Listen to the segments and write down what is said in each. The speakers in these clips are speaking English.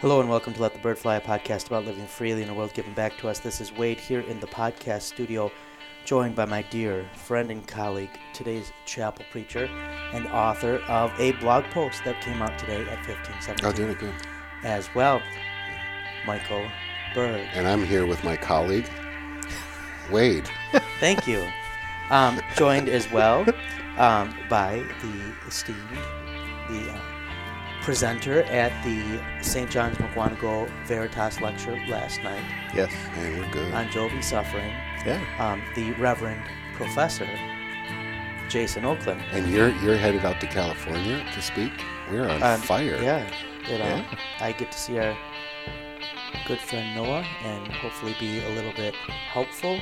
Hello and welcome to Let the Bird Fly, a podcast about living freely in a world given back to us. This is Wade here in the podcast studio, joined by my dear friend and colleague, today's chapel preacher and author of a blog post that came out today at 1517 Oh, doing it good. as well, Michael Berg. And I'm here with my colleague, Wade. Thank you. Um, joined as well um, by the esteemed, the uh, presenter at the St. John's Mukwonago Veritas lecture last night Yes. And we're good. on Jovi suffering, Yeah. um, the Reverend Professor Jason Oakland. And you're you're headed out to California to speak. We're on Um, fire. Yeah, you know, Yeah. I get to see our good friend Noah and hopefully be a little bit helpful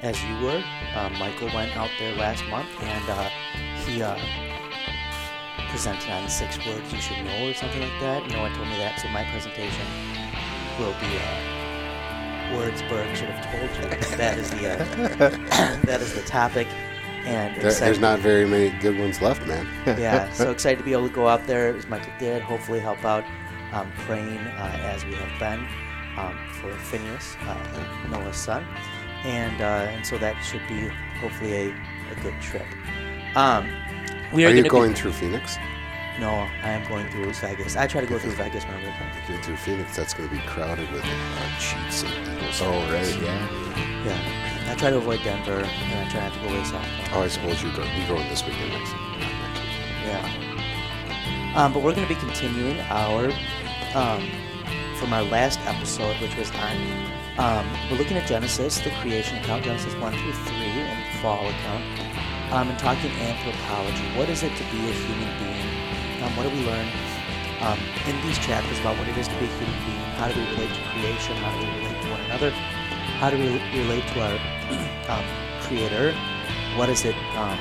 as you were. Um, Michael went out there last month and uh, he uh, presented on six words you should know or something like that. No one told me that, so my presentation will be uh, words Berg should have told you. that is the uh, that is the topic. And There- there's not very many good ones left, man. yeah, so excited to be able to go out there as Michael did. Hopefully, help out, um, praying uh, as we have been um, for Phineas, uh, Noah's son, and uh, and so that should be hopefully a, a good trip. Um, we are, Are you gonna Be, through Phoenix? no, I am going through Vegas. I try to go through Vegas when I'm with If you're through Phoenix, that's going to be crowded with uh, Chiefs and Eagles. Oh, right. Yeah. Yeah, I try to avoid Denver, and I try not to go way south. Oh, I suppose you're, go- you're going this weekend next, not next week. Yeah. Um, but we're going to be continuing our um, from our last episode, which was on um, we're looking at Genesis, the creation account, Genesis one through three, and the fall account, um, and talking anthropology. What is it to be a human being? Um, what do we learn um, in these chapters about what it is to be a human being? How do we relate to creation? How do we relate to one another? How do we relate to our um, Creator? What does it um,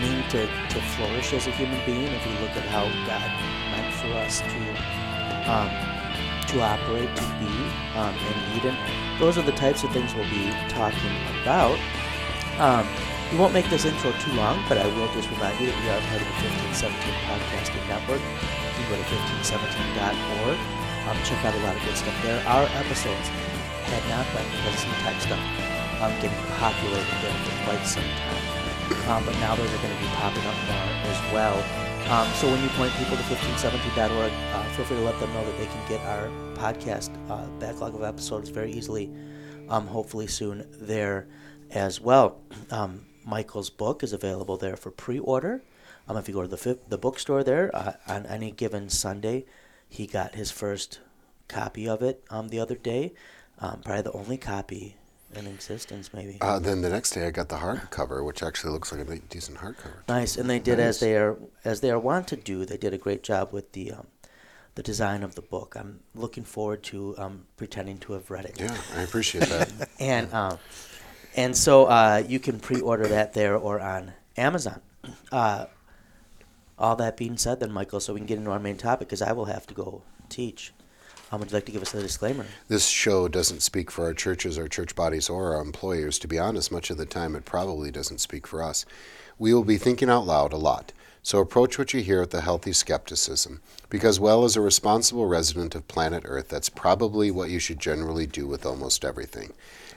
mean to, to flourish as a human being if we look at how God meant for us to um, to operate, to be in Eden. Those are the types of things we'll be talking about. We won't make this intro too long, but I will just remind you that we are part of the 1517 Podcasting Network. You can go to 1517.org. Um, check out a lot of good stuff there. Our episodes that had not been because some tech stuff um, getting populated there for quite some time. Um, but now those are going to be popping up more as well. Um, so when you point people to 1517.org, uh, feel free to let them know that they can get our podcast uh, backlog of episodes very easily, um, hopefully soon there as well. Um, Michael's book is available there for pre-order. Um, if you go to the the bookstore there uh, on any given Sunday, he got his first copy of it um, the other day. Um, probably the only copy in existence, maybe. Uh, then the next day, I got the hardcover, which actually looks like a decent hardcover. Nice, and they did as they are as they are wont to do. They did a great job with the um, the design of the book. I'm looking forward to um, pretending to have read it. Yeah, I appreciate that. And um, and so uh, you can pre-order that there or on Amazon. Uh, all that being said, then Michael, so we can get into our main topic, because I will have to go teach. Um, would you like to give us a disclaimer? This show doesn't speak for our churches, our church bodies, or our employers. To be honest, much of the time it probably doesn't speak for us. We will be thinking out loud a lot. So approach what you hear with a healthy skepticism, because, well, as a responsible resident of planet Earth, that's probably what you should generally do with almost everything.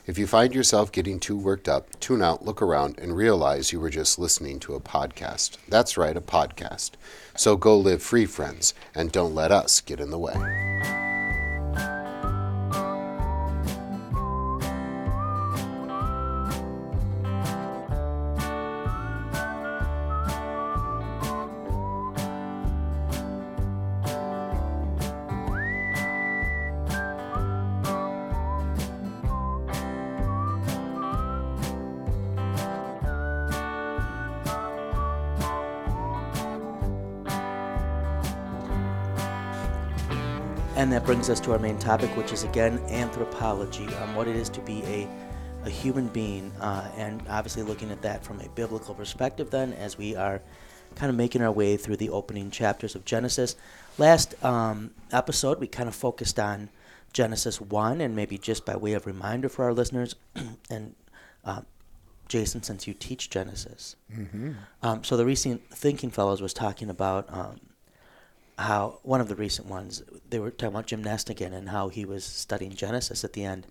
If you find yourself getting too worked up, tune out, look around, and realize you were just listening to a podcast. That's right, a podcast. So go live free, friends, and don't let us get in the way. That brings us to our main topic, which is again anthropology, um, what it is to be a, a human being, uh, and obviously looking at that from a biblical perspective, then, as we are kind of making our way through the opening chapters of Genesis. Last um, episode, we kind of focused on Genesis 1, and maybe just by way of reminder for our listeners, and uh, Jason, since you teach Genesis. Um, so the recent Thinking Fellows was talking about um, how one of the recent ones they were talking about Jim Nestingen and how he was studying Genesis at the end,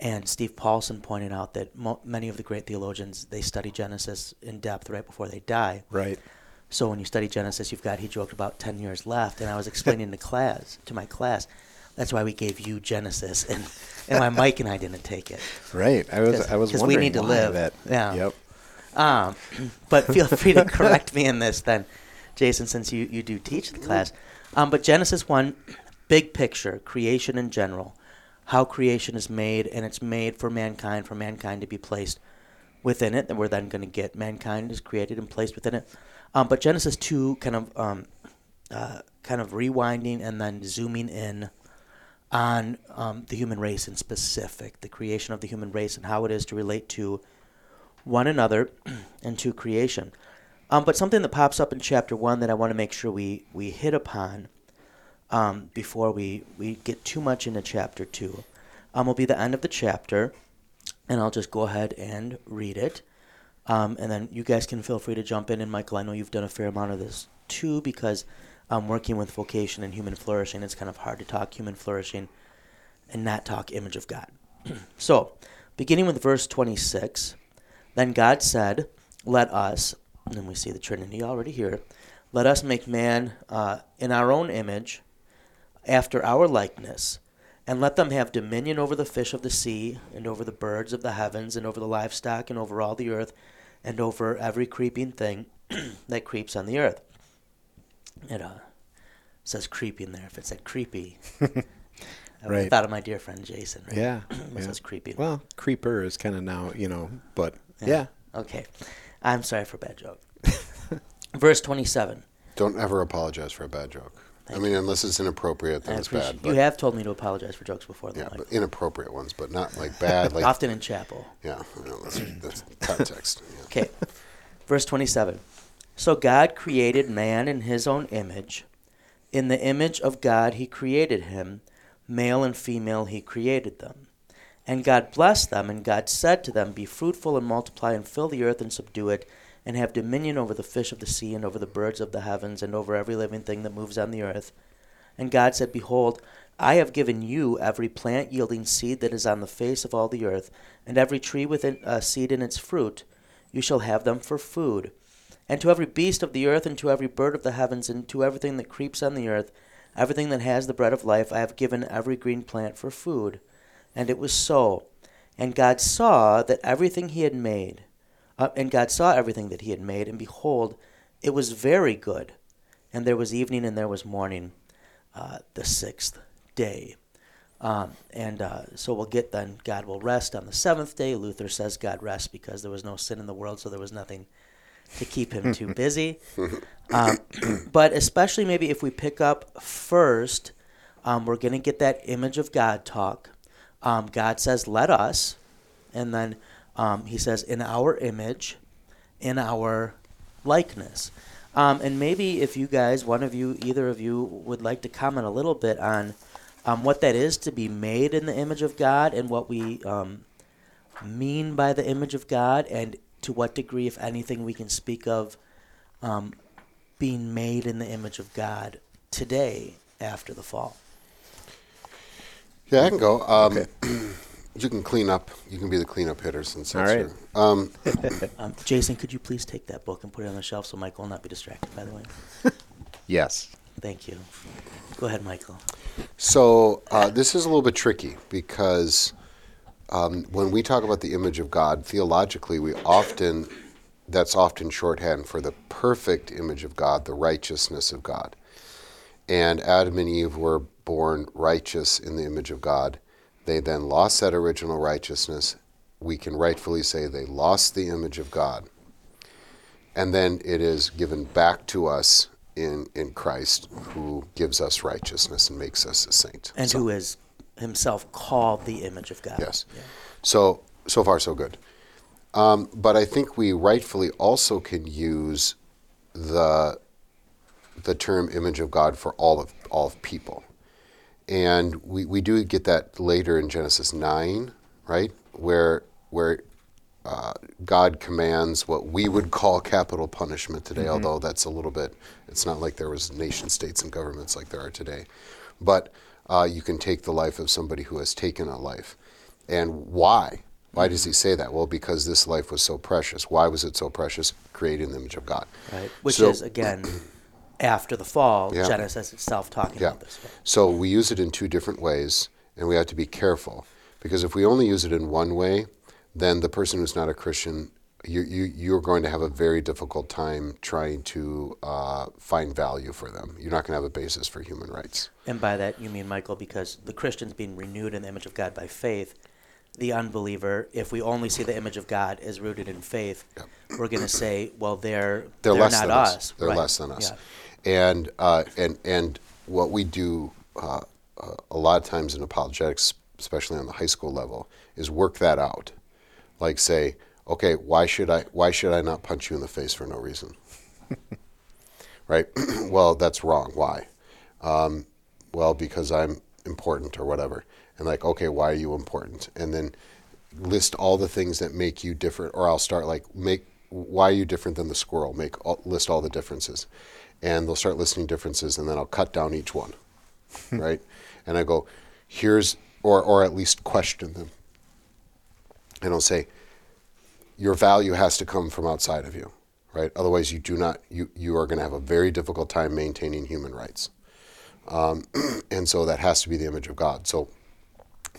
and Steve Paulson pointed out that mo- many of the great theologians they study Genesis in depth right before they die. Right. So when you study Genesis, you've got he joked about ten years left, and I was explaining to class to my class, that's why we gave you Genesis, and and my Mike and I didn't take it. Right. I was I was Because we wondering need to why live. that. Yeah. Yep. Um, but feel free to correct me in this then, Jason, since you, you do teach the class. Um, but Genesis 1, big picture, creation in general, how creation is made, and it's made for mankind, for mankind to be placed within it. And we're then going to get mankind is created and placed within it. Um, but Genesis 2 kind of um, uh, kind of rewinding and then zooming in on um, the human race in specific, the creation of the human race and how it is to relate to one another and to creation. Um, but something that pops up in chapter one that I want to make sure we, we hit upon um, before we, we get too much into chapter two um, will be the end of the chapter, and I'll just go ahead and read it. Um, and then you guys can feel free to jump in. And Michael, I know you've done a fair amount of this too because I'm working with vocation and human flourishing. It's kind of hard to talk human flourishing and not talk image of God. so, beginning with verse 26. Then God said, Let us, and then we see the Trinity already here, let us make man uh, in our own image, after our likeness, and let them have dominion over the fish of the sea, and over the birds of the heavens, and over the livestock, and over all the earth, and over every creeping thing that creeps on the earth. It uh, says creeping there. If it said creepy, I Right. thought of my dear friend Jason. Right? Yeah. it yeah. says creeping. Well, creeper is kind of now, you know, but Yeah. yeah. Okay. I'm sorry for a bad joke. Verse 27. Don't ever apologize for a bad joke. I Thank mean, unless it's inappropriate, I then it's bad. you have told me to apologize for jokes before, yeah, Mike. but inappropriate ones, but not like bad. Like Often in chapel. yeah, you know, that's, that's context. Yeah. Okay. Verse 27. So God created man in his own image. In the image of God he created him. Male and female he created them. And God blessed them, and God said to them, Be fruitful and multiply, and fill the earth and subdue it, and have dominion over the fish of the sea, and over the birds of the heavens, and over every living thing that moves on the earth. And God said, Behold, I have given you every plant yielding seed that is on the face of all the earth, and every tree with a uh, seed in its fruit. You shall have them for food. And to every beast of the earth, and to every bird of the heavens, and to everything that creeps on the earth, everything that has the bread of life, I have given every green plant for food. And it was so. And God saw that everything he had made, uh, and God saw everything that he had made, and behold, it was very good. And there was evening and there was morning, uh, the sixth day. Um, and uh, so we'll get then, God will rest on the seventh day. Luther says God rests because there was no sin in the world, so there was nothing to keep him too busy. Um, but especially maybe if we pick up first, um, we're going to get that image of God talk. Um, God says, let us. And then um, he says, in our image, in our likeness. Um, and maybe if you guys, one of you, either of you, would like to comment a little bit on um, what that is to be made in the image of God and what we um, mean by the image of God, and to what degree, if anything, we can speak of um, being made in the image of God today after the fall. Yeah, I can go. Um, Okay. you can clean up. You can be the cleanup hitter since All that's right. your- Um, Um, Jason, could you please take that book and put it on the shelf so Michael will not be distracted, by the way? Yes. Thank you. Go ahead, Michael. So uh, this is a little bit tricky because um, when we talk about the image of God theologically, we often that's often shorthand for the perfect image of God, the righteousness of God. And Adam and Eve were born righteous in the image of God. They then lost that original righteousness. We can rightfully say they lost the image of God. And then it is given back to us in, in Christ, who gives us righteousness and makes us a saint. And So- who is himself called the image of God. Yes. Yeah. So so far so good. Um, but I think we rightfully also can use the the term image of God for all of all of people. And we, we do get that later in Genesis nine, right? Where where uh, God commands what we would call capital punishment today, although that's a little bit, it's not like there was nation states and governments like there are today. But uh, you can take the life of somebody who has taken a life. And why? Why does he say that? Well, because this life was so precious. Why was it so precious? Created in the image of God. Right. Which So- is again after the fall, Yeah. Genesis itself talking Yeah. about this. So we use it in two different ways, and we have to be careful because if we only use it in one way, then the person who's not a Christian, you, you, you're going to have a very difficult time trying to uh, find value for them. You're not going to have a basis for human rights. And by that you mean Michael, because the Christian's being renewed in the image of God by faith. The unbeliever, if we only see the image of God as rooted in faith, we're going to say, well, they're They're, less not than us. us. They're Right. less than us. Yeah. And uh, and and what we do uh, uh, a lot of times in apologetics, especially on the high school level, is work that out. Like say, okay, why should I why should I not punch you in the face for no reason? right? well, that's wrong. Why? Um, well, because I'm important or whatever. And like, okay, why are you important? And then list all the things that make you different. Or I'll start like, make why are you different than the squirrel? Make all, list all the differences, and they'll start listing differences, and then I'll cut down each one, right? And I go, here's or or at least question them. And I'll say, your value has to come from outside of you, right? Otherwise, you do not. You you are going to have a very difficult time maintaining human rights. Um, and so that has to be the image of God. So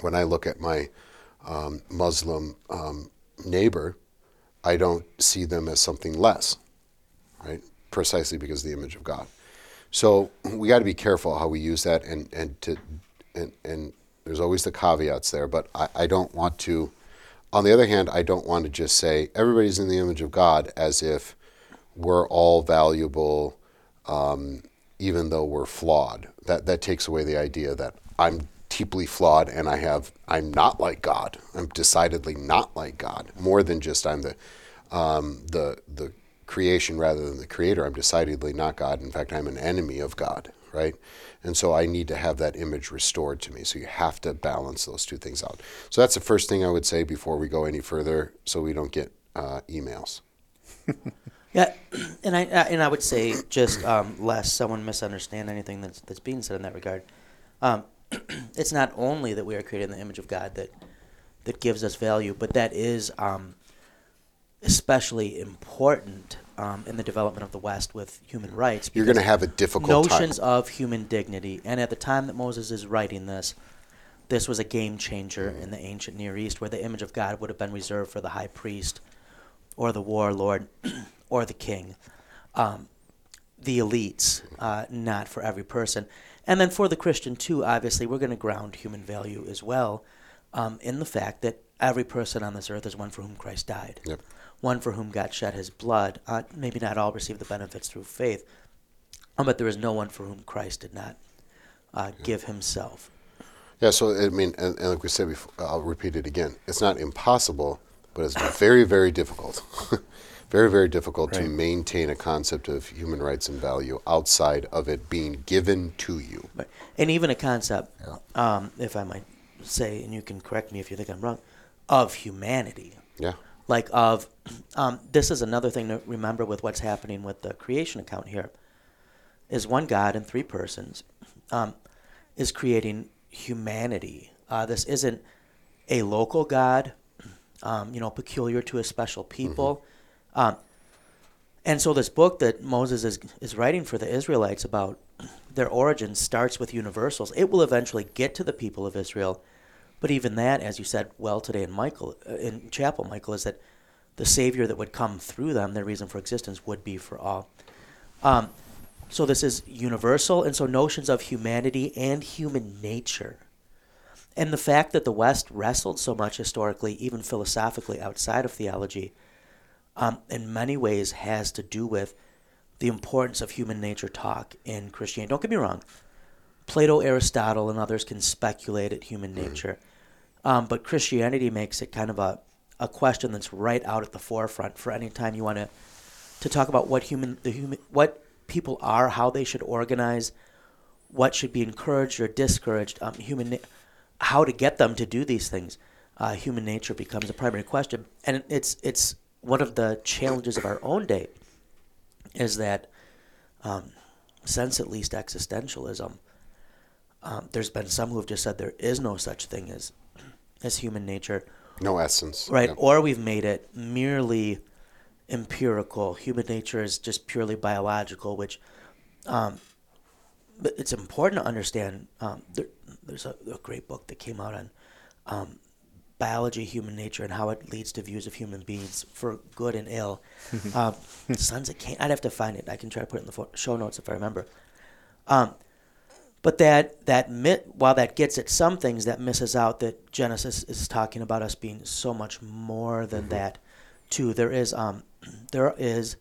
when I look at my um, Muslim um, neighbor, I don't see them as something less, right? Precisely because of the image of God. So we got to be careful how we use that, and and to and and there's always the caveats there. But I, I don't want to. On the other hand, I don't want to just say everybody's in the image of God as if we're all valuable, um, even though we're flawed. That that takes away the idea that I'm deeply flawed and I have I'm not like God. I'm decidedly not like God. More than just I'm the um, the the creation rather than the creator. I'm decidedly not God. In fact, I'm an enemy of God. Right. And so I need to have that image restored to me. So you have to balance those two things out. So that's the first thing I would say before we go any further, so we don't get uh, emails. Yeah, and I uh, and I would say just um, lest someone misunderstand anything that's that's being said in that regard. Um, it's not only that we are created in the image of God that that gives us value, but that is um, especially important um, in the development of the West with human rights. You're going to have a difficult notions time. of human dignity, and at the time that Moses is writing this, this was a game changer in the ancient Near East, where the image of God would have been reserved for the high priest, or the warlord, or the king, um, the elites, uh, not for every person. And then for the Christian too, obviously, we're going to ground human value as well um, in the fact that every person on this earth is one for whom Christ died, Yep. one for whom God shed His blood. Uh, maybe not all receive the benefits through faith, um, but there is no one for whom Christ did not uh, give Himself. Yeah, so I mean, and, and like we said before, I'll repeat it again. It's not impossible, but it's very, very difficult. very, very difficult to maintain a concept of human rights and value outside of it being given to you. Right. And even a concept, um, if I might say, and you can correct me if you think I'm wrong, of humanity. Yeah. Like of, um, this is another thing to remember with what's happening with the creation account here, is one God in three persons, um, is creating humanity. Uh, this isn't a local God, um, you know, peculiar to a special people. Um, and so this book that Moses is, is writing for the Israelites about their origins starts with universals. It will eventually get to the people of Israel, but even that, as you said well today in Michael uh, in chapel, Michael, is that the Savior that would come through them, their reason for existence, would be for all. Um, so this is universal, and so notions of humanity and human nature, and the fact that the West wrestled so much historically, even philosophically, outside of theology, um, in many ways has to do with the importance of human nature talk in Christianity. Don't get me wrong. Plato, Aristotle, and others can speculate at human nature. Um, but Christianity makes it kind of a, a question that's right out at the forefront for any time you want to to talk about what human the human what people are, how they should organize, what should be encouraged or discouraged, um, human na- how to get them to do these things. uh, human nature becomes a primary question, and it's it's one of the challenges of our own day is that um, sense at least existentialism. Um, there's been some who have just said there is no such thing as as human nature, No essence. right? Yeah. Or we've made it merely empirical. Human nature is just purely biological, which um, but it's important to understand. Um, there, there's a, a great book that came out on um, biology, human nature, and how it leads to views of human beings for good and ill. um, Sons of Cain. I'd have to find it. I can try to put it in the show notes if I remember. Um, but that that while that gets at some things, that misses out that Genesis is talking about us being so much more than that. Too, there is um, there is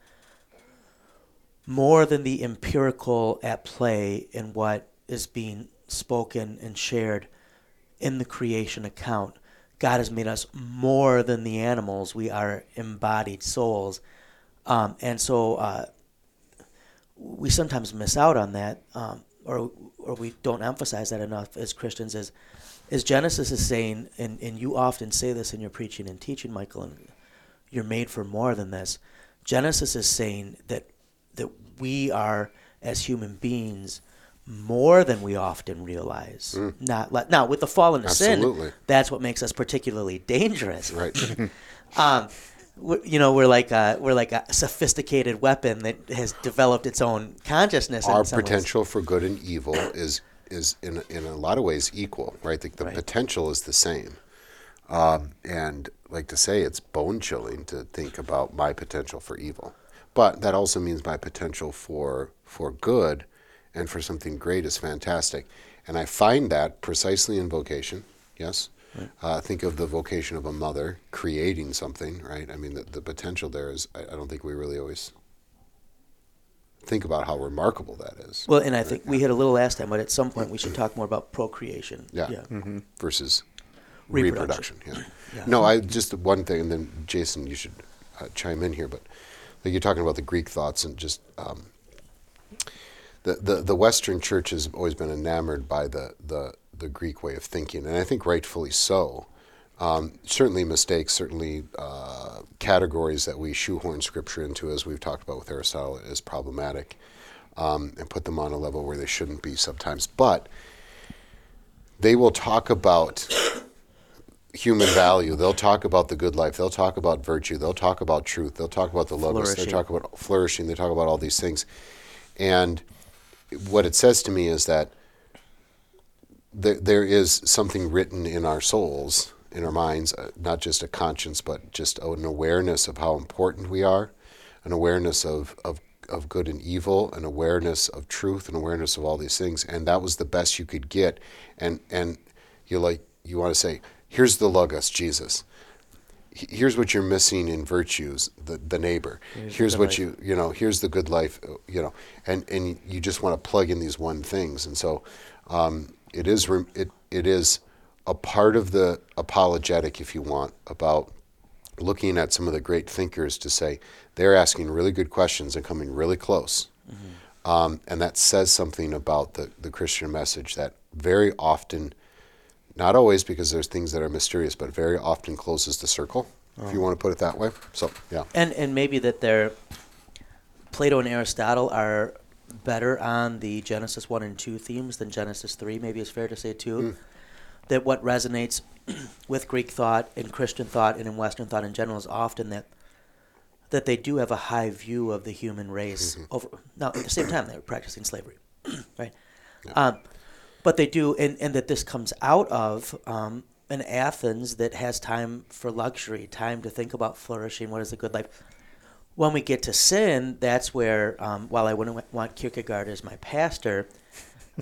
more than the empirical at play in what is being spoken and shared in the creation account. God has made us more than the animals. We are embodied souls, um, and so uh, we sometimes miss out on that, um, or or we don't emphasize that enough as Christians. Is is Genesis is saying, and and you often say this in your preaching and teaching, Michael, and you're made for more than this. Genesis is saying that that we are as human beings more than we often realize. Not le- now with the fall into Absolutely. sin, that's what makes us particularly dangerous. Right. Um, you know, we're like a, we're like a sophisticated weapon that has developed its own consciousness. Our some ways. potential for good and evil is is in in a lot of ways equal, right? The, the Right. potential is the same. Um, and like to say, it's bone chilling to think about my potential for evil, but that also means my potential for for good and for something great is fantastic. And I find that precisely in vocation. Yes. Uh, think of the vocation of a mother creating something, right? I mean, the, the potential there is, I, I don't think we really always think about how remarkable that is. Well, and I think we hit a little last time, but at some point we should talk more about procreation. Yeah. Yeah. versus Reproduction. reproduction. yeah. Yeah. No, I just one thing, and then Jason, you should uh, chime in here. But like you're talking about the Greek thoughts and just um, the, the the Western Church has always been enamored by the the the Greek way of thinking, and I think rightfully so. Um, certainly mistakes, certainly uh, categories that we shoehorn scripture into, as we've talked about with Aristotle, is problematic, um, and put them on a level where they shouldn't be sometimes. But they will talk about human value. They'll talk about the good life. They'll talk about virtue. They'll talk about truth. They'll talk about the logos. They talk about flourishing. They talk about all these things. And what it says to me is that there, there is something written in our souls, in our minds, uh, not just a conscience, but just an awareness of how important we are, an awareness of, of, of good and evil, an awareness of truth, an awareness of all these things. And that was the best you could get. And, and you like, you want to say, here's the logos, Jesus. Here's what you're missing in virtues, the, the neighbor. Here's Here's, the what life. you you know. Here's the good life, uh, you know, and and you just want to plug in these one things, and so um, it is it it is a part of the apologetic, if you want, about looking at some of the great thinkers to say they're asking really good questions and coming really close. Um, and that says something about the, the Christian message that very often, not always because there's things that are mysterious, but very often closes the circle, if you want to put it that way. So, yeah. And and maybe that they're Plato and Aristotle are better on the Genesis one and two themes than Genesis three. Maybe it's fair to say too. That what resonates with Greek thought and Christian thought and in Western thought in general is often that that they do have a high view of the human race. Over now, at the same time, they're practicing slavery, right? Um, but they do, and, and that this comes out of um, an Athens that has time for luxury, time to think about flourishing. What is a good life? When we get to sin, that's where, um, while I wouldn't want Kierkegaard as my pastor,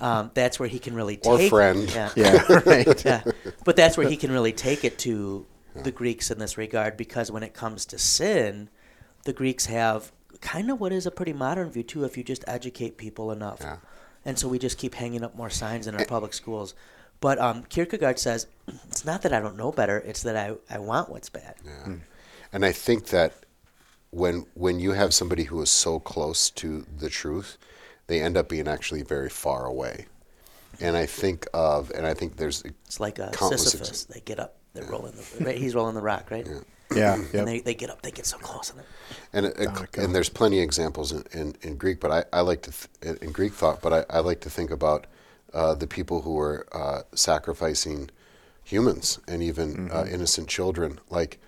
um, that's where he can really Or take friend. Yeah, Yeah, right. yeah. But that's where he can really take it to the Greeks in this regard, because when it comes to sin, the Greeks have kind of what is a pretty modern view too. If you just educate people enough, Yeah. and so we just keep hanging up more signs in our public schools. But um, Kierkegaard says it's not that I don't know better; it's that I, I want what's bad. Yeah. And I think that when when you have somebody who is so close to the truth, they end up being actually very far away. And I think of, and I think there's It's like a Countless Sisyphus; they get up they're rolling the right, he's rolling the rock, right? Yeah. And Yep. they, they get up, they get so close, and And it, Down it and there's plenty of examples in, in, in Greek, but I, I like to th- in Greek thought, but I, I like to think about uh, the people who were uh, sacrificing humans and even uh, Mm-hmm. innocent children. Like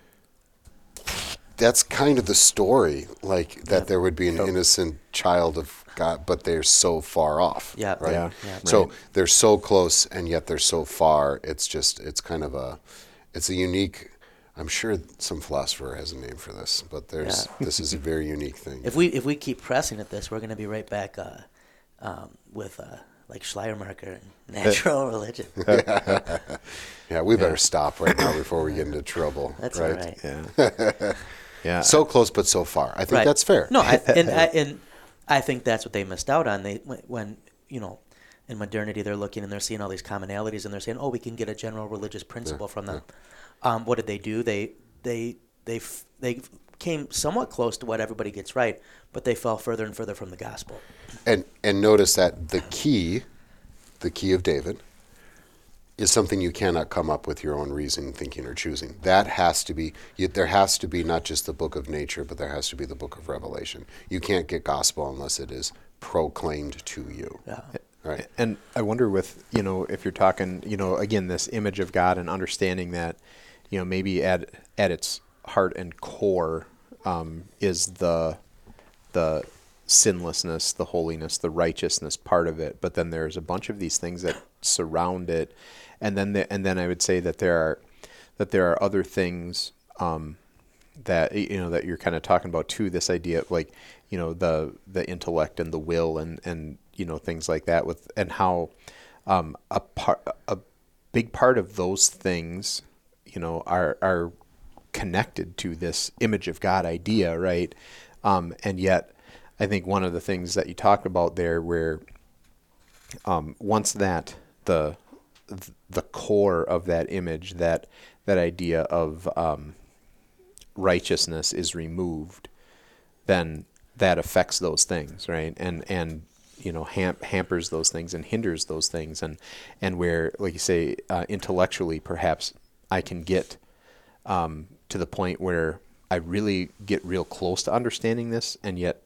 that's kind of the story, like that there would be an innocent child of God, but they're so far off. Yeah. right. Yeah, yeah. So they're so close and yet they're so far. It's just it's kind of a it's a unique. I'm sure some philosopher has a name for this, but there's this is a very unique thing. if we if we keep pressing at this, we're going to be right back uh, um, with uh, like Schleiermacher and natural religion. yeah, we better stop right now before we get into trouble. That's right? all right. Yeah. yeah. So close but so far. I think Right. that's fair. No, I, and I, and I think that's what they missed out on. They when, you know in modernity they're looking and they're seeing all these commonalities and they're saying, oh, we can get a general religious principle from them. Um, what did they do? They they they f- they came somewhat close to what everybody gets right, but they fell further and further from the gospel. And and notice that the key, the key of David, is something you cannot come up with your own reasoning, thinking, or choosing. That has to be. You, there has to be not just the book of nature, but there has to be the book of Revelation. You can't get gospel unless it is proclaimed to you. Yeah. Right. And I wonder with, you know, if you're talking, you know, again, this image of God and understanding that, you know, maybe at at its heart and core um, is the the sinlessness, the holiness, the righteousness part of it. But then there's a bunch of these things that surround it, and then the, and then I would say that there are that there are other things um, that you know that you're kind of talking about too. This idea of like you know the the intellect and the will and and you know things like that with and how um, a part a big part of those things you know are are connected to this image of God idea, right? Um, and yet, I think one of the things that you talked about there, where um, once that the the core of that image, that that idea of um, righteousness is removed, then that affects those things, right? And and you know ham- hampers those things and hinders those things, and and where, like you say, uh, intellectually, perhaps I can get um, to the point where I really get real close to understanding this, and yet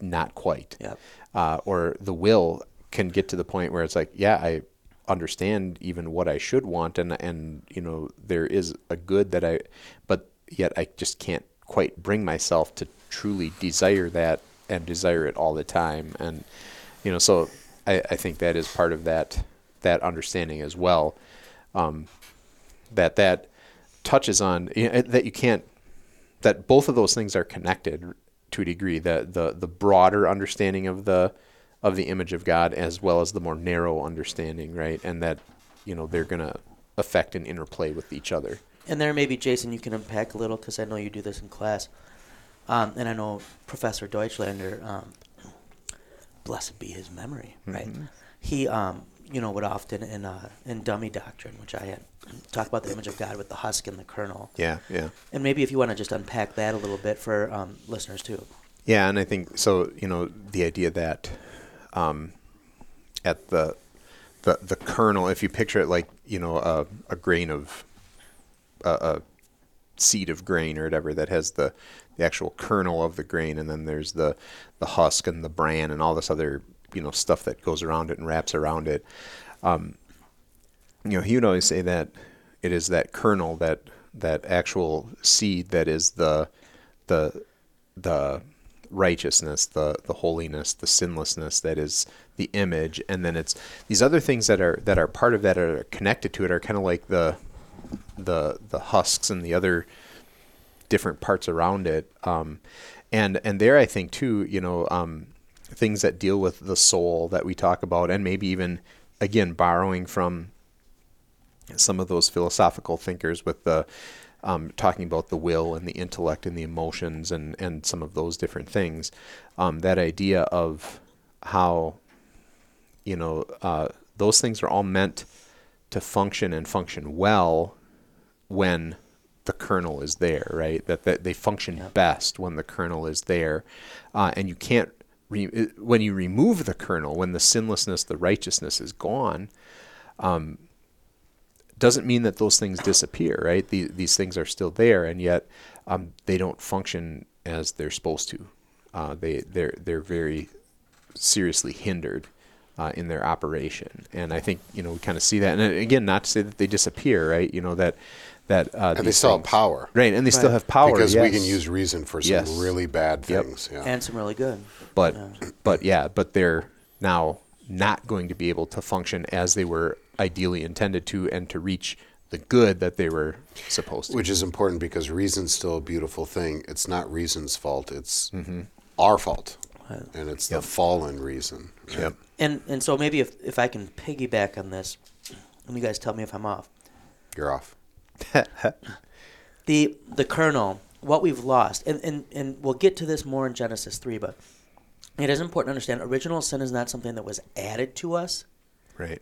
not quite. Yep. Uh, or the will can get to the point where it's like, yeah, I understand even what I should want, and and you know there is a good that I, but yet I just can't quite bring myself to truly desire that and desire it all the time, and you know, so I, I think that is part of that that understanding as well. Um, that that touches on you know, that you can't that both of those things are connected to a degree the the the broader understanding of the of the image of God as well as the more narrow understanding right and that you know they're going to affect and interplay with each other And there, maybe Jason, you can unpack a little because I know you do this in class, um, and I know Professor Deutschlander, um, blessed be his memory, right? He, um, you know, would often in uh, in dummy doctrine, which I had, talk about the image of God with the husk and the kernel, yeah yeah and maybe if you want to just unpack that a little bit for um, listeners too. Yeah, and I think so. You know, the idea that um, at the the the kernel, if you picture it like you know a, a grain of a, a seed of grain or whatever that has the the actual kernel of the grain, and then there's the the husk and the bran and all this other you know stuff that goes around it and wraps around it. Um, you know, he would always say that it is that kernel, that that actual seed, that is the the the righteousness, the the holiness, the sinlessness that is the image, and then it's these other things that are that are part of that are connected to it are kind of like the the the husks and the other different parts around it. Um, and and there I think too, you know, um, things that deal with the soul that we talk about, and maybe even again borrowing from some of those philosophical thinkers with the um, talking about the will and the intellect and the emotions and, and some of those different things. Um, that idea of how, you know, uh, those things are all meant to function and function well when the kernel is there, right? That, that they function best when the kernel is there. Uh, and you can't, re- when you remove the kernel, when the sinlessness, the righteousness is gone, doesn't mean that those things disappear, right? These, these things are still there, and yet um, they don't function as they're supposed to. Uh, they they're they're very seriously hindered uh, in their operation, and I think you know we kind of see that. And again, not to say that they disappear, right? You know that that uh, And they these still have power. right? And they still have power because we can use reason for some Yes. really bad Yep. things. Yeah. and some really good. but Yeah. but yeah, but they're now not going to be able to function as they were ideally intended to, and to reach the good that they were supposed to. Which is important because reason's still a beautiful thing. It's not reason's fault. It's Mm-hmm. our fault. And it's the fallen reason. right? Yep. And and so maybe if if I can piggyback on this, and you guys tell me if I'm off. You're off. the the kernel, what we've lost, and, and, and we'll get to this more in Genesis three, but it is important to understand original sin is not something that was added to us. Right.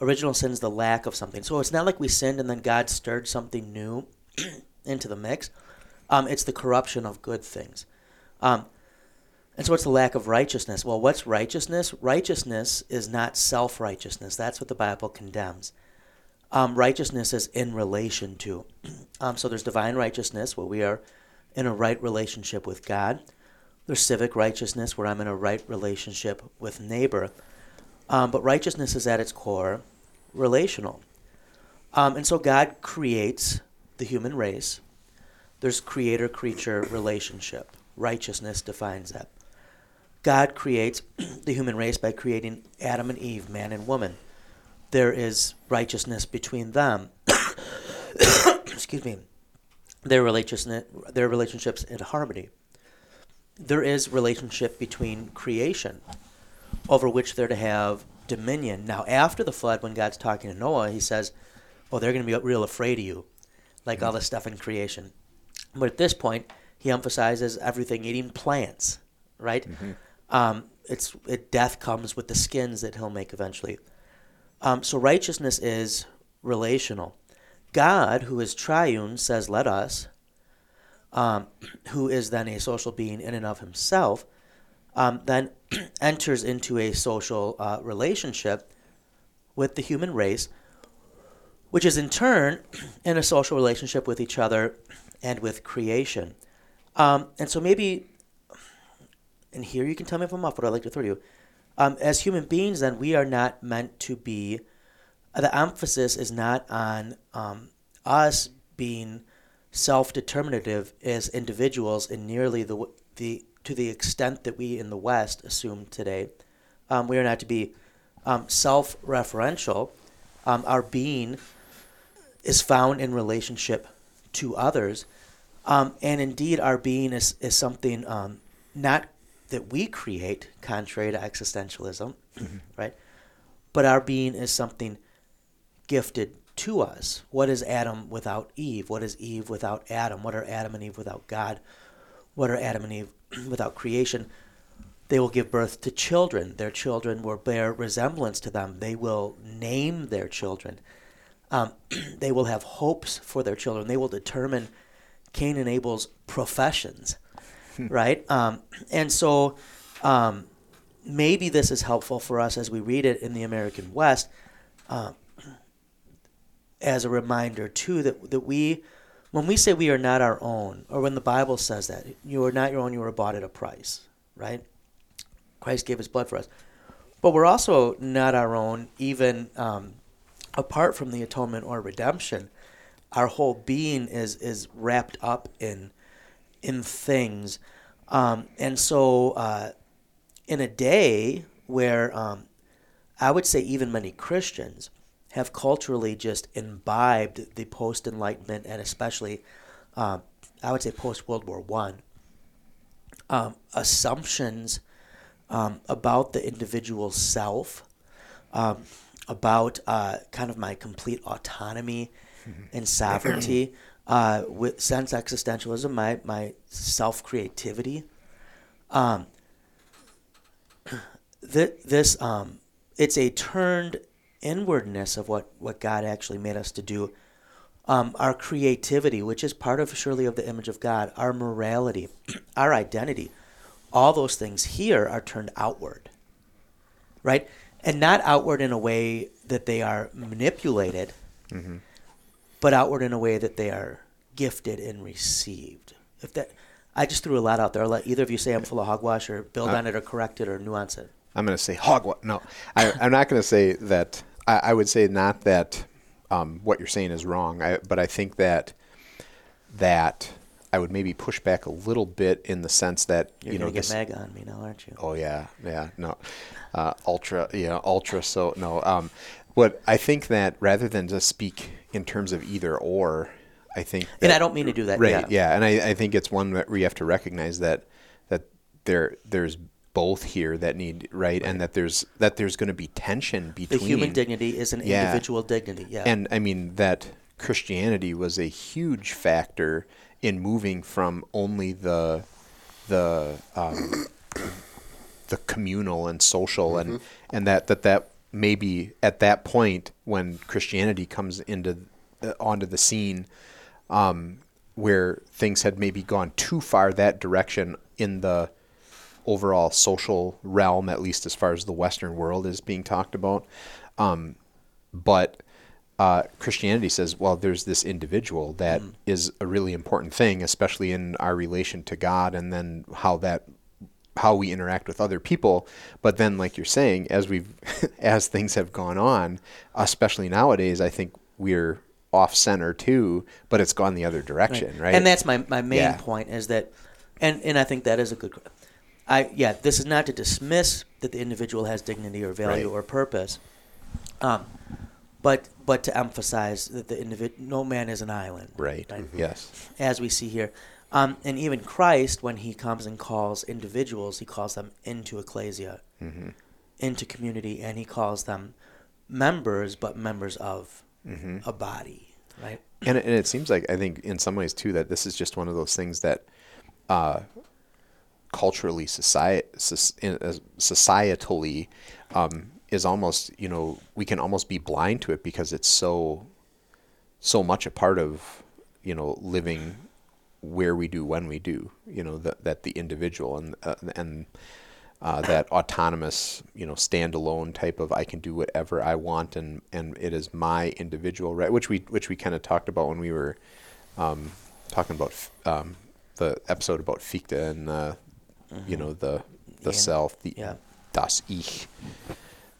Original sin is the lack of something. So it's not like we sinned and then God stirred something new into the mix. Um, it's the corruption of good things. Um, and so what's the lack of righteousness? Well, what's righteousness? Righteousness is not self righteousness. That's what the Bible condemns. Um, righteousness is in relation to. Um, so there's divine righteousness where we are in a right relationship with God. There's civic righteousness where I'm in a right relationship with neighbor. Um, but righteousness is at its core relational. Um, and so God creates the human race. There's creator creature relationship. Righteousness defines that. God creates the human race by creating Adam and Eve, man and woman. There is righteousness between them. Excuse me. Their relationship, their relationships in harmony. There is relationship between creation, over which they're to have dominion. Now, after the flood, when God's talking to Noah, he says, "Oh, they're going to be real afraid of you, like all the stuff in creation." But at this point, he emphasizes everything eating plants, right? Um, it's it, death comes with the skins that he'll make eventually. Um, so righteousness is relational. God, who is triune, says, "Let us." Um, who is then a social being in and of himself, um, then enters into a social uh, relationship with the human race, which is in turn in a social relationship with each other and with creation. Um, and so maybe, and here you can tell me if I'm off, but I'd like to throw you. Um, as human beings, then, we are not meant to be, uh, the emphasis is not on um, us being self determinative as individuals in nearly the, the, to the extent that we in the West assume today. Um, we are not to be um, self referential. Um, our being is found in relationship to others. Um, and indeed, our being is, is something um, not that we create, contrary to existentialism, right? But our being is something gifted to us. What is Adam without Eve? What is Eve without Adam? What are Adam and Eve without God? What are Adam and Eve without creation? They will give birth to children. Their children will bear resemblance to them. They will name their children. Um, they will have hopes for their children. They will determine Cain and Abel's professions, right? Um, and so um, maybe this is helpful for us as we read it in the American West uh, as a reminder, too, that, that we, when we say we are not our own, or when the Bible says that, you are not your own, you were bought at a price, right? Christ gave his blood for us. But we're also not our own, even um, apart from the atonement or redemption. Our whole being is is wrapped up in in things, um, and so uh, in a day where um, I would say even many Christians have culturally just imbibed the post Enlightenment and especially um, I would say post World War One um, assumptions um, about the individual self, um, about uh, kind of my complete autonomy and sovereignty, uh, with sense existentialism, my my self creativity. Um, th- this um, it's a turned inwardness of what what God actually made us to do. Um, our creativity, which is part of surely of the image of God, our morality, our identity, all those things here are turned outward, right? And not outward in a way that they are manipulated, but outward in a way that they are gifted and received. If that, I just threw a lot out there. I'll let either of you say I'm full of hogwash or build on it or correct it or nuance it. I'm going to say hogwash. No, I, I'm not going to say that. I, I would say not that um, what you're saying is wrong, I, but I think that that I would maybe push back a little bit in the sense that You're you know get this. mag on me now, aren't you? Oh yeah, yeah, no, uh, ultra, yeah, ultra. So no, um, what I think that rather than just speak in terms of either or, I think. And I don't mean to do that. Right. Yeah. Yeah, and I, I think it's one that we have to recognize that that there there's both here that need right, and that there's that there's going to be tension between The human dignity is an Yeah. individual dignity. Yeah. and I mean that Christianity was a huge factor in moving from only the the um, the communal and social and and that that that maybe at that point when Christianity comes into uh, onto the scene um, where things had maybe gone too far that direction in the overall social realm, at least as far as the Western world is being talked about. Um, but uh, Christianity says, well, there's this individual that is a really important thing, especially in our relation to God, and then how that how we interact with other people. But then, like you're saying, as we've as things have gone on, especially nowadays, I think we're off center too. But it's gone the other direction, right? And that's my, my main Yeah. point is that, and, and I think that is a good. I yeah, this is not to dismiss that the individual has dignity or value Right. or purpose, um, but but to emphasize that the individual, no man is an island, right. Yes. As we see here, um, and even Christ, when he comes and calls individuals, he calls them into ecclesia, Mm-hmm. into community, and he calls them members, but members of Mm-hmm. a body, right? and and it seems like I think in some ways too that this is just one of those things that uh, culturally society societally um, is almost you know we can almost be blind to it because it's so so much a part of you know living where we do when we do you know that that the individual and uh, and uh, that autonomous, you know, standalone type of I can do whatever I want and and it is my individual right, which we which we kind of talked about when we were um, talking about um, the episode about Fichte and uh, you know the the Yeah. self, the Yeah. das Ich.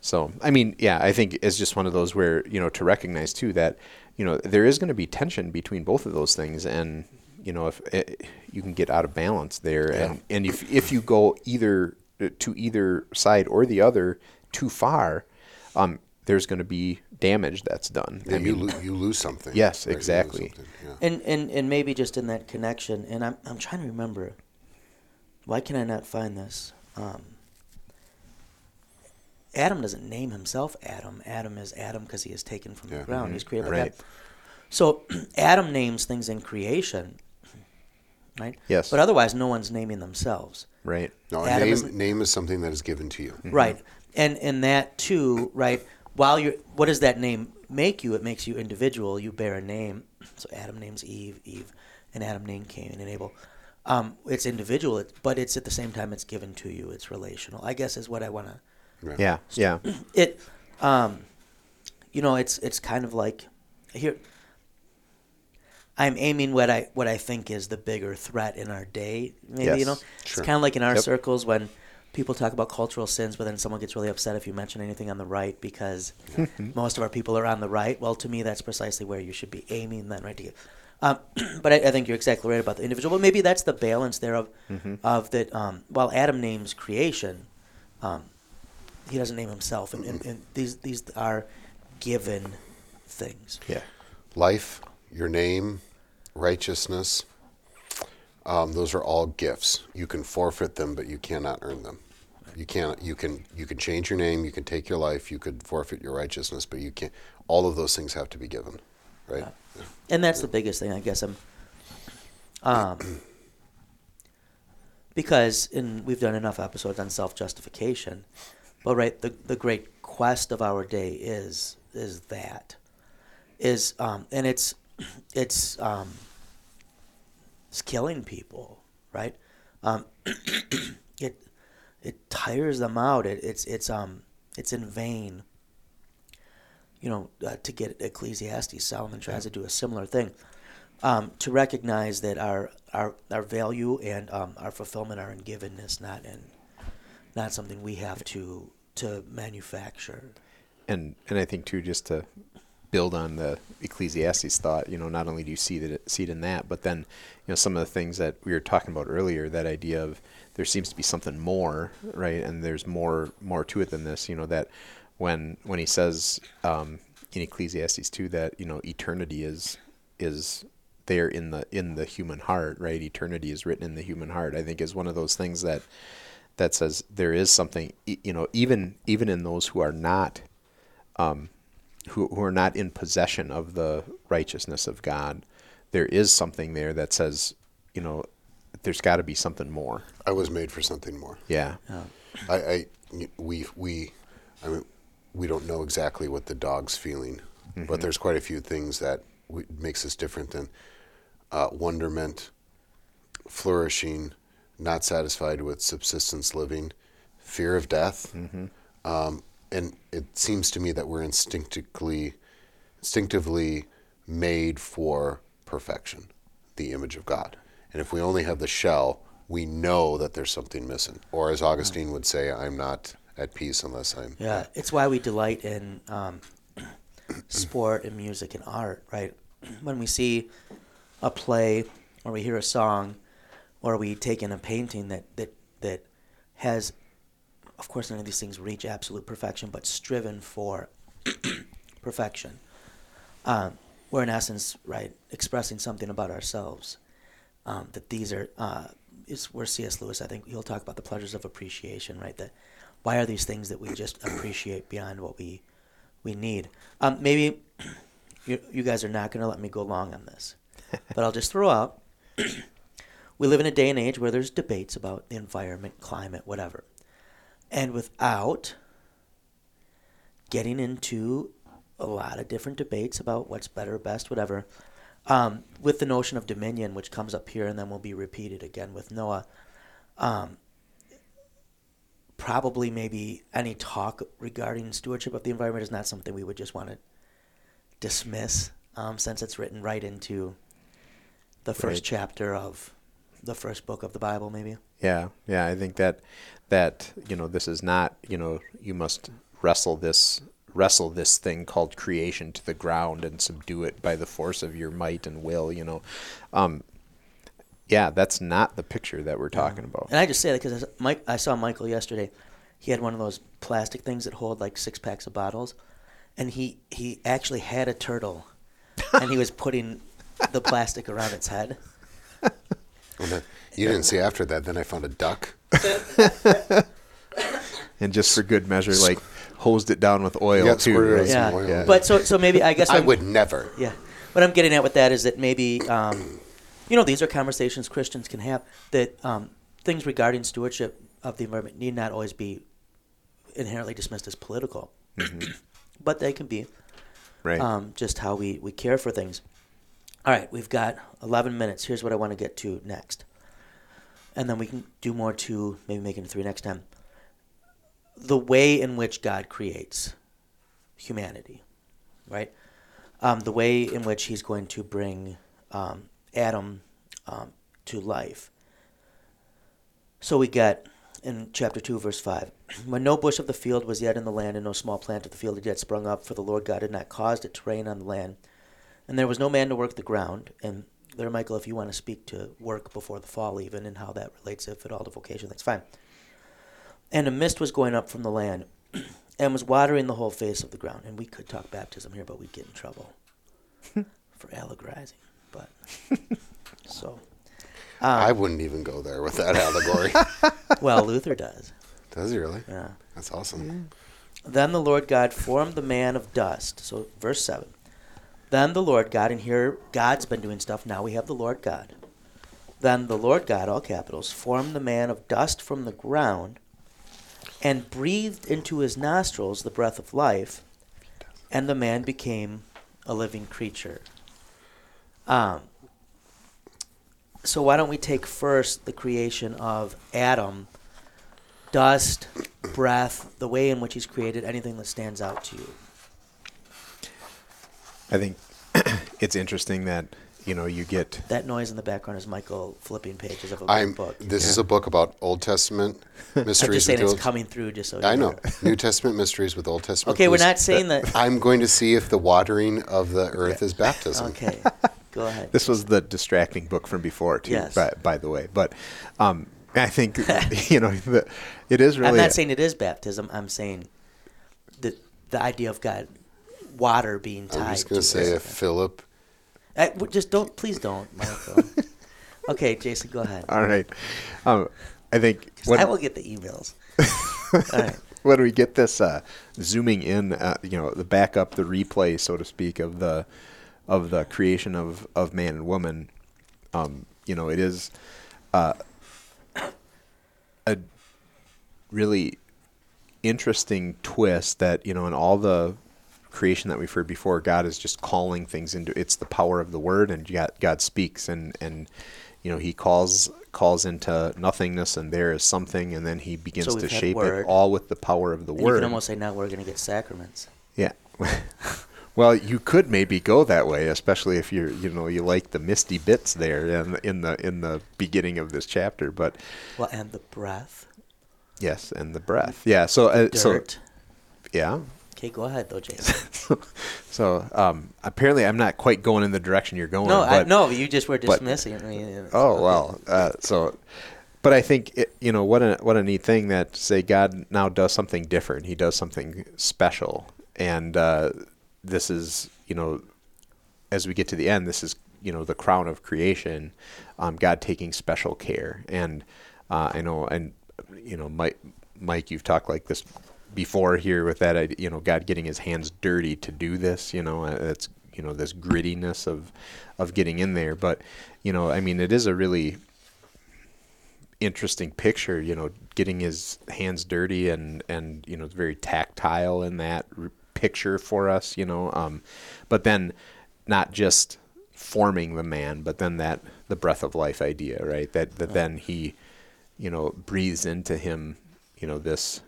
So I mean, yeah, I think it's just one of those where you know to recognize too that you know there is going to be tension between both of those things, and you know if it, you can get out of balance there, and and if if you go either uh, to either side or the other too far, um, there's going to be damage that's done. Yeah, I you, lo- you lose something. Yes, right? You lose exactly. something, yeah. And, and and maybe just in that connection, and I'm I'm trying to remember. Why can I not find this? Um, Adam doesn't name himself Adam. Adam is Adam because he is taken from Yeah. the ground. Mhm. He's created by Right. God. So Adam names things in creation, right? Yes. But otherwise, no one's naming themselves. right. No, a Adam is- name, name is something that is given to you. Right. And and that too, right? While you're what does that name make you? It makes you individual. You bear a name. So Adam names Eve, Eve, and Adam named Cain and Abel. Um, it's individual, it, but it's at the same time it's given to you. It's relational. I guess is what I want to. Right. Yeah. Yeah. It, um, you know, it's it's kind of like here. I'm aiming what I what I think is the bigger threat in our day. Maybe you know, Sure. it's kind of like in our Yep. circles when people talk about cultural sins, but then someone gets really upset if you mention anything on the right because most of our people are on the right. Well, to me, that's precisely where you should be aiming then, right? To get, um, but I, I think you're exactly right about the individual. But maybe that's the balance there of of that. Um, while Adam names creation, um, he doesn't name himself, and, and, and these these are given things. Yeah. Life, your name, righteousness, um, those are all gifts. You can forfeit them, but you cannot earn them. You can't. You can. You can change your name. You can take your life. You could forfeit your righteousness, but you can't. All of those things have to be given, right? and that's the biggest thing I guess I'm um because in we've done enough episodes on self justification but right the the great quest of our day is is that is um and it's it's um it's killing people right? Um it it tires them out. It, it's it's um it's in vain you know, uh, to get Ecclesiastes, Solomon tries to do a similar thing. Um, to recognize that our our our value and um, our fulfillment are in givenness, not in not something we have to to manufacture. and and I think too, just to build on the Ecclesiastes thought, you know, not only do you see that see it in that, but then you know some of the things that we were talking about earlier, that idea of there seems to be something more, right? And there's more more to it than this, you know, that when when he says um, in Ecclesiastes too that you know eternity is is there in the in the human heart, right? Eternity is written in the human heart. I think is one of those things that that says there is something, you know, even even in those who are not um, who, who are not in possession of the righteousness of God, there is something there that says, you know, there's got to be something more. I was made for something more. Yeah. I, I we we I mean we don't know exactly what the dog's feeling, but there's quite a few things that makes us different than uh, wonderment, flourishing, not satisfied with subsistence living, fear of death, um, and it seems to me that we're instinctively instinctively made for perfection, the image of God. And if we only have the shell, we know that there's something missing. Or as Augustine would say, I'm not at peace unless I'm. Yeah, it's why we delight in um, sport and music and art, right? When we see a play or we hear a song or we take in a painting that, that, that has, of course, none of these things reach absolute perfection, but striven for perfection. Um, we're in essence, right, expressing something about ourselves. Um, that these are, uh, is where C.S. Lewis, I think he'll talk about the pleasures of appreciation, right? That why are these things that we just appreciate beyond what we we need? Um, maybe you, you guys are not going to let me go long on this, but I'll just throw out. we live in a day and age where there's debates about the environment, climate, whatever, and without getting into a lot of different debates about what's better, best, whatever. Um, with the notion of dominion, which comes up here and then will be repeated again with Noah, um, probably maybe any talk regarding stewardship of the environment is not something we would just want to dismiss, um, since it's written right into the first Right. chapter of the first book of the Bible, maybe. Yeah. Yeah. I think that, that, you know, this is not, you know, you must wrestle this, wrestle this thing called creation to the ground and subdue it by the force of your might and will, you know. Um, yeah, that's not the picture that we're talking about. And I just say that because Mike, I saw Michael yesterday. He had one of those plastic things that hold like six packs of bottles, and he he actually had a turtle, and he was putting the plastic around its head. And then- you didn't see after that. Then I found a duck. And just for good measure, like hosed it down with oil Yeah, too. squirted it right? with some Yeah, oil. Yeah. but so so maybe I guess I I'm- would never. Yeah, what I'm getting at with that is that maybe um, you know these are conversations Christians can have that um, things regarding stewardship of the environment need not always be inherently dismissed as political, but they can be Right. um, just how we, we care for things. All right, we've got 11 minutes. Here's what I want to get to next. And then we can do more to maybe make it three next time. The way in which God creates humanity, right? Um, the way in which He's going to bring um, Adam um, to life. So we get in chapter 2, verse 5. When no bush of the field was yet in the land, and no small plant of the field had yet sprung up, for the Lord God had not caused it to rain on the land, and there was no man to work the ground. And there, Michael, if you want to speak to work before the fall, even, and how that relates, if at all, to vocation, that's fine. And a mist was going up from the land, and was watering the whole face of the ground. And we could talk baptism here, but we'd get in trouble for allegorizing. But so, I um, wouldn't even go there with that allegory. well, Luther does. Does he really? Yeah. That's awesome. Then the Lord God formed the man of dust. So, verse 7. Then the Lord God, and here God's been doing stuff. Now we have the Lord God. Then the Lord God, all capitals, formed the man of dust from the ground and breathed into his nostrils the breath of life, and the man became a living creature. Um, so, why don't we take first the creation of Adam? dust, breath, the way in which he's created, anything that stands out to you. I think it's interesting that you know you get That noise in the background is Michael flipping pages of a I'm. book. This is a book about Old Testament mysteries. I'm just saying it's Old- coming through just so I know New Testament mysteries with Old Testament. Okay, we're not saying that. I'm going to see if the watering of the earth is baptism. Okay, go ahead. this was the distracting book from before too. Yes. By, by the way, but um, I think you know the, it is really. I'm not saying it is baptism. I'm saying the the idea of God, water being tied. I'm just going to to say it. if Philip. I- w- just don't, please don't, Michael. okay, Jason, go ahead. All right. Um, I think when, I will get the emails. All right. when we get this uh, zooming in, uh, you know, the backup, the replay, so to speak, of the of the creation of, of man and woman, um, you know, it is uh, a really interesting twist that you know in all the creation that we've heard before, God is just calling things into. It's the power of the word, and God, God speaks, and and you know He calls calls into nothingness, and there is something, and then He begins we've to shape it all with the power of the And you word. can almost say now we're going to get sacraments. Yeah. well, you could maybe go that way, especially if you're, you know, you like the misty bits there in in the in the beginning of this chapter. But Well, and the breath, yes, and the breath. Yeah. So uh, so yeah. okay, go ahead though, Jason. So um, apparently, I'm not quite going in the direction you're going. No, I, no, you just were but- dismissing it. I mean, Oh okay. well. Uh, so, but I think it, you know what a what a neat thing that say God now does something different. He does something special, and uh, this is you know, as we get to the end, this is you know the crown of creation. Um, God taking special care, and uh, I know, and you know, Mike, Mike, you've talked like this before here with that you know God getting his hands dirty to do this you know uh, it's you know this grittiness of of getting in there but you know I mean it is a really interesting picture you know getting his hands dirty and and you know very tactile in that picture for us you know um but then not just forming the man but then that the breath of life idea right that that then he you know breathes into him you know this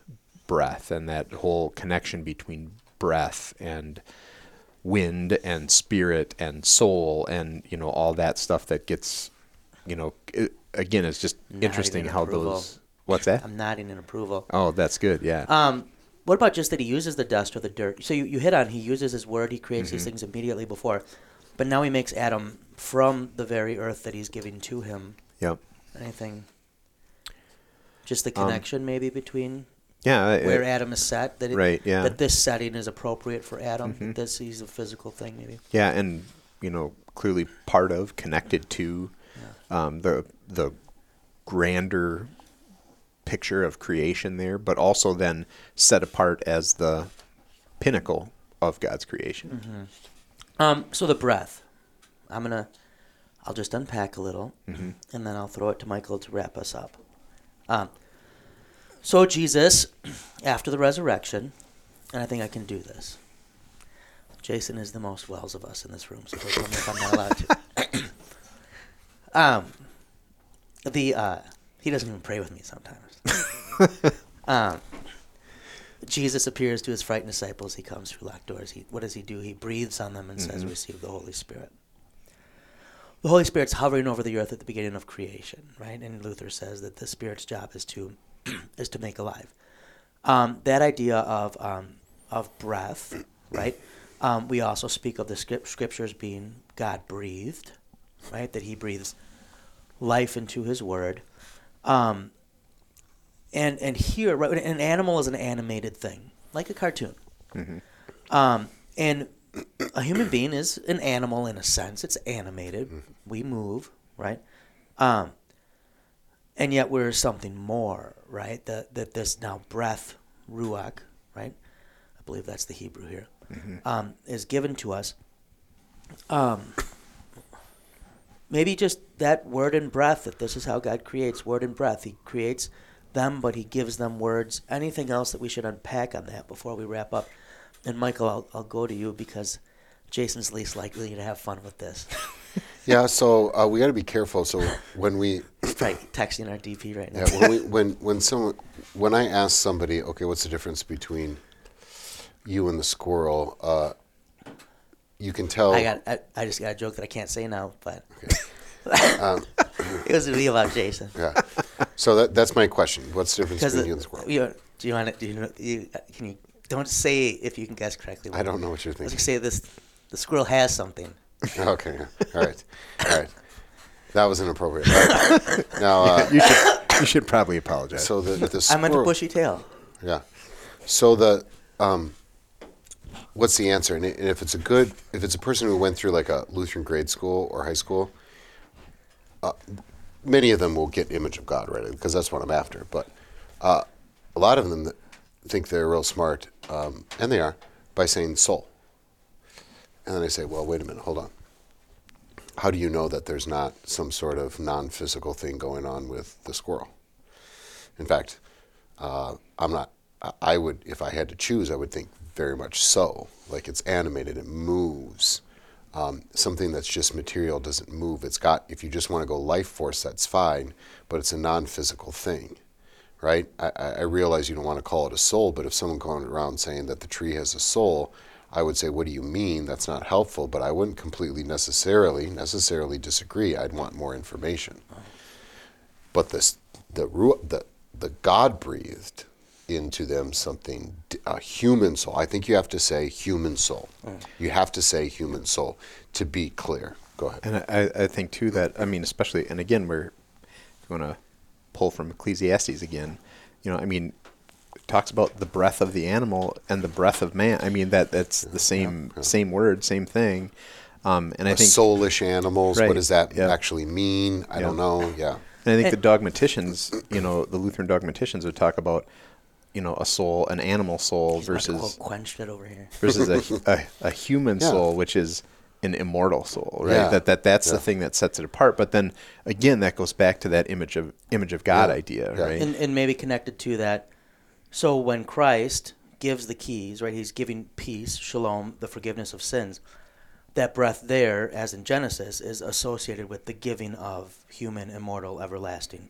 breath and that whole connection between breath and wind and spirit and soul and you know all that stuff that gets you know it, again it's just interesting in how approval. those what's that I'm nodding in approval. oh that's good yeah Um, what about just that he uses the dust or the dirt? So you, you hit on he uses his word, he creates Mm-hmm. these things immediately before, but now he makes Adam from the very earth that he's giving to him. yep Anything? Just the Um, connection maybe between yeah it- where Adam is set that it, right, yeah. Mm-hmm. that this setting is appropriate for Adam. that This he's a physical thing maybe. Yeah, and you know, clearly part of, connected to, um, the the grander picture of creation there, but also then set apart as the pinnacle of God's creation. Um, so the breath, I'm gonna, I'll just unpack a little, Mm-hmm. and then I'll throw it to Michael to wrap us up. Um, so Jesus, after the resurrection, and I think I can do this. Jason is the most WELS of us in this room, so don't tell me if I'm not allowed to. um, the uh, he doesn't even pray with me sometimes. um, Jesus appears to his frightened disciples. He comes through locked doors. He, what does he do? He breathes on them and says, Receive the Holy Spirit. The Holy Spirit's hovering over the earth at the beginning of creation, right? And Luther says that the Spirit's job is to is to make alive. Um, that idea of um, of breath, right? Um, we also speak of the script, scriptures being God breathed, right? That He breathes life into His Word. Um, and and here, right, an animal is an animated thing, like a cartoon. Um, and a human being is an animal in a sense. It's animated. We move, right? Um, and yet we're something more, right? That that this now breath, ruach, right? I believe that's the Hebrew here. Um, is given to us. Um, maybe just that word and breath. That this is how God creates word and breath. He creates them, but He gives them words. Anything else that we should unpack on that before we wrap up? And Michael, I'll, I'll go to you because Jason's least likely to have fun with this. Yeah, so uh, we got to be careful. So when we probably texting our DP right now. Yeah, when, we, when when someone when I ask somebody, okay, what's the difference between you and the squirrel? Uh, you can tell. I got. I, I just got a joke that I can't say now, but it was to be about Jason. yeah. So that, that's my question. What's the difference Because between you and the squirrel? you, do you want to? Do you, know, you can you don't say if you can guess correctly. I don't know what you're Let's thinking. say this: the squirrel has something. Okay. yeah. All right. All right. That was inappropriate. All right. Now, uh, You should you should probably apologize. so the the I meant a bushy tail. Yeah. So the um, what's the answer? And if it's a good, if it's a person who went through like a Lutheran grade school or high school, uh, many of them will get image of God right because that's what I'm after. But uh, a lot of them think they're real smart, um, and they are, by saying soul. And then I say, well, wait a minute, hold on. How do you know that there's not some sort of non-physical thing going on with the squirrel? In fact, uh, I'm not. I would, if I had to choose, I would think very much so. Like it's animated, it moves. Um, something that's just material doesn't move. It's got. If you just want to go life force, that's fine, but it's a non-physical thing, right? I, I realize you don't want to call it a soul, but if someone going around saying that the tree has a soul, I would say, what do you mean? That's not helpful. But I wouldn't completely necessarily necessarily disagree. I'd want more information but the the the the God breathed into them something a human soul. I think you have to say human soul. You have to say human soul to be clear. Go ahead. And I, I think too that I mean, especially, and again, we're going to pull from Ecclesiastes again. You know, I mean, it talks about the breath of the animal and the breath of man. I mean, that that's the same same word, same thing. Um, and I think Soulish animals. Right, What does that yeah. actually mean? I don't know. Yeah. And I think the dogmaticians, you know, the Lutheran dogmaticians would talk about, you know, a soul, an animal soul He's about to versus quenched it over here. versus a, a, a human Yeah. soul, which is an immortal soul, right? Yeah. That that that's Yeah. the thing that sets it apart. But then again, that goes back to that image of image of God Yeah. idea, Yeah. right? and, and maybe connected to that. So when Christ gives the keys, right, he's giving peace, shalom, the forgiveness of sins. That breath there, as in Genesis, is associated with the giving of human, immortal, everlasting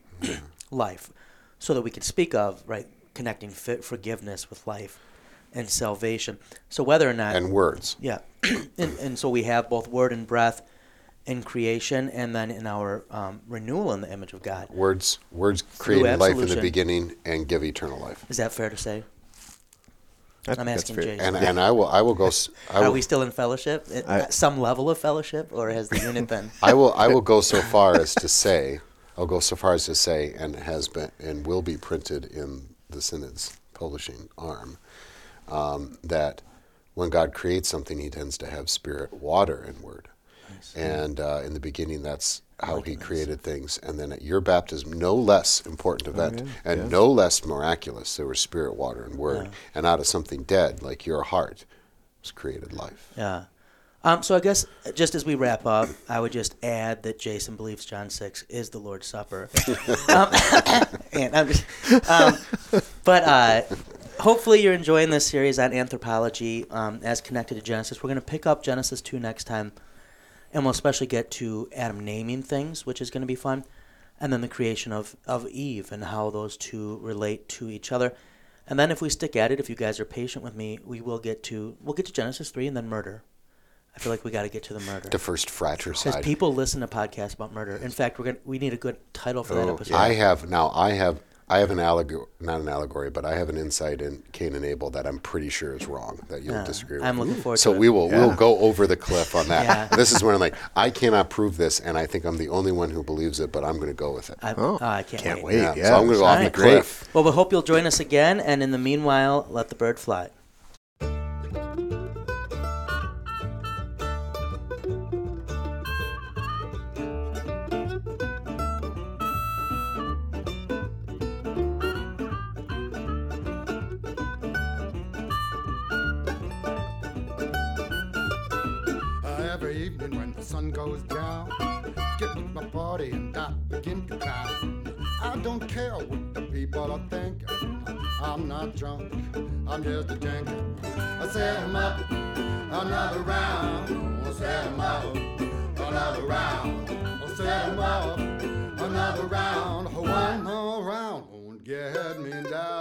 life. So that we can speak of, right, connecting fi- forgiveness with life and salvation. So whether or not. And words. Yeah, and, and so we have both word and breath in creation, and then in our um, renewal in the image of God. Words. Words created life in the beginning and give eternal life. Is that fair to say? I think I'm asking fair. Jason. And and I will I will go. s- I Are we still in fellowship? At I- some level of fellowship, or has the unit been? I will I will go so far as to say I'll go so far as to say and has been and will be printed in the synod's publishing arm um, that when God creates something, He tends to have spirit, water, and word. And uh, in the beginning, that's how He created things. And then at your baptism, no less important event and no less miraculous, there was spirit, water, and word. And out of something dead, like your heart, was created life. Yeah. Um, so I guess just as we wrap up, I would just add that Jason believes John six is the Lord's Supper. um, and I'm just, um, but uh, hopefully you're enjoying this series on anthropology um, as connected to Genesis. We're going to pick up Genesis two next time, and we'll especially get to Adam naming things, which is going to be fun, and then the creation of of Eve and how those two relate to each other. And then if we stick at it, if you guys are patient with me, we will get to we'll get to Genesis three and then murder. I feel like we got to get to the murder The first fratricide. because fratricide. people listen to podcasts about murder. In fact, we're gonna we need a good title for that Oh, episode. I have now. I have. I have an allegory, not an allegory, but I have an insight in Cain and Abel that I'm pretty sure is wrong. That you'll Yeah, disagree with. I'm looking forward so to it. we will. We'll go over the cliff on that. Yeah. This is where I'm like, I cannot prove this, and I think I'm the only one who believes it, but I'm going to go with it. I, Oh, oh, I can't, can't wait. wait. yeah, yeah. so I'm going to go off the Alright. Great. cliff. Well, we hope you'll join us again, and in the meanwhile, let the bird fly. Evening when the sun goes down, get with my party and I begin to clown. I don't care what the people are thinking. I'm not drunk, I'm just a drinking. I set 'em up another round. I set 'em up another round. I set 'em up another round. One more round won't get me down.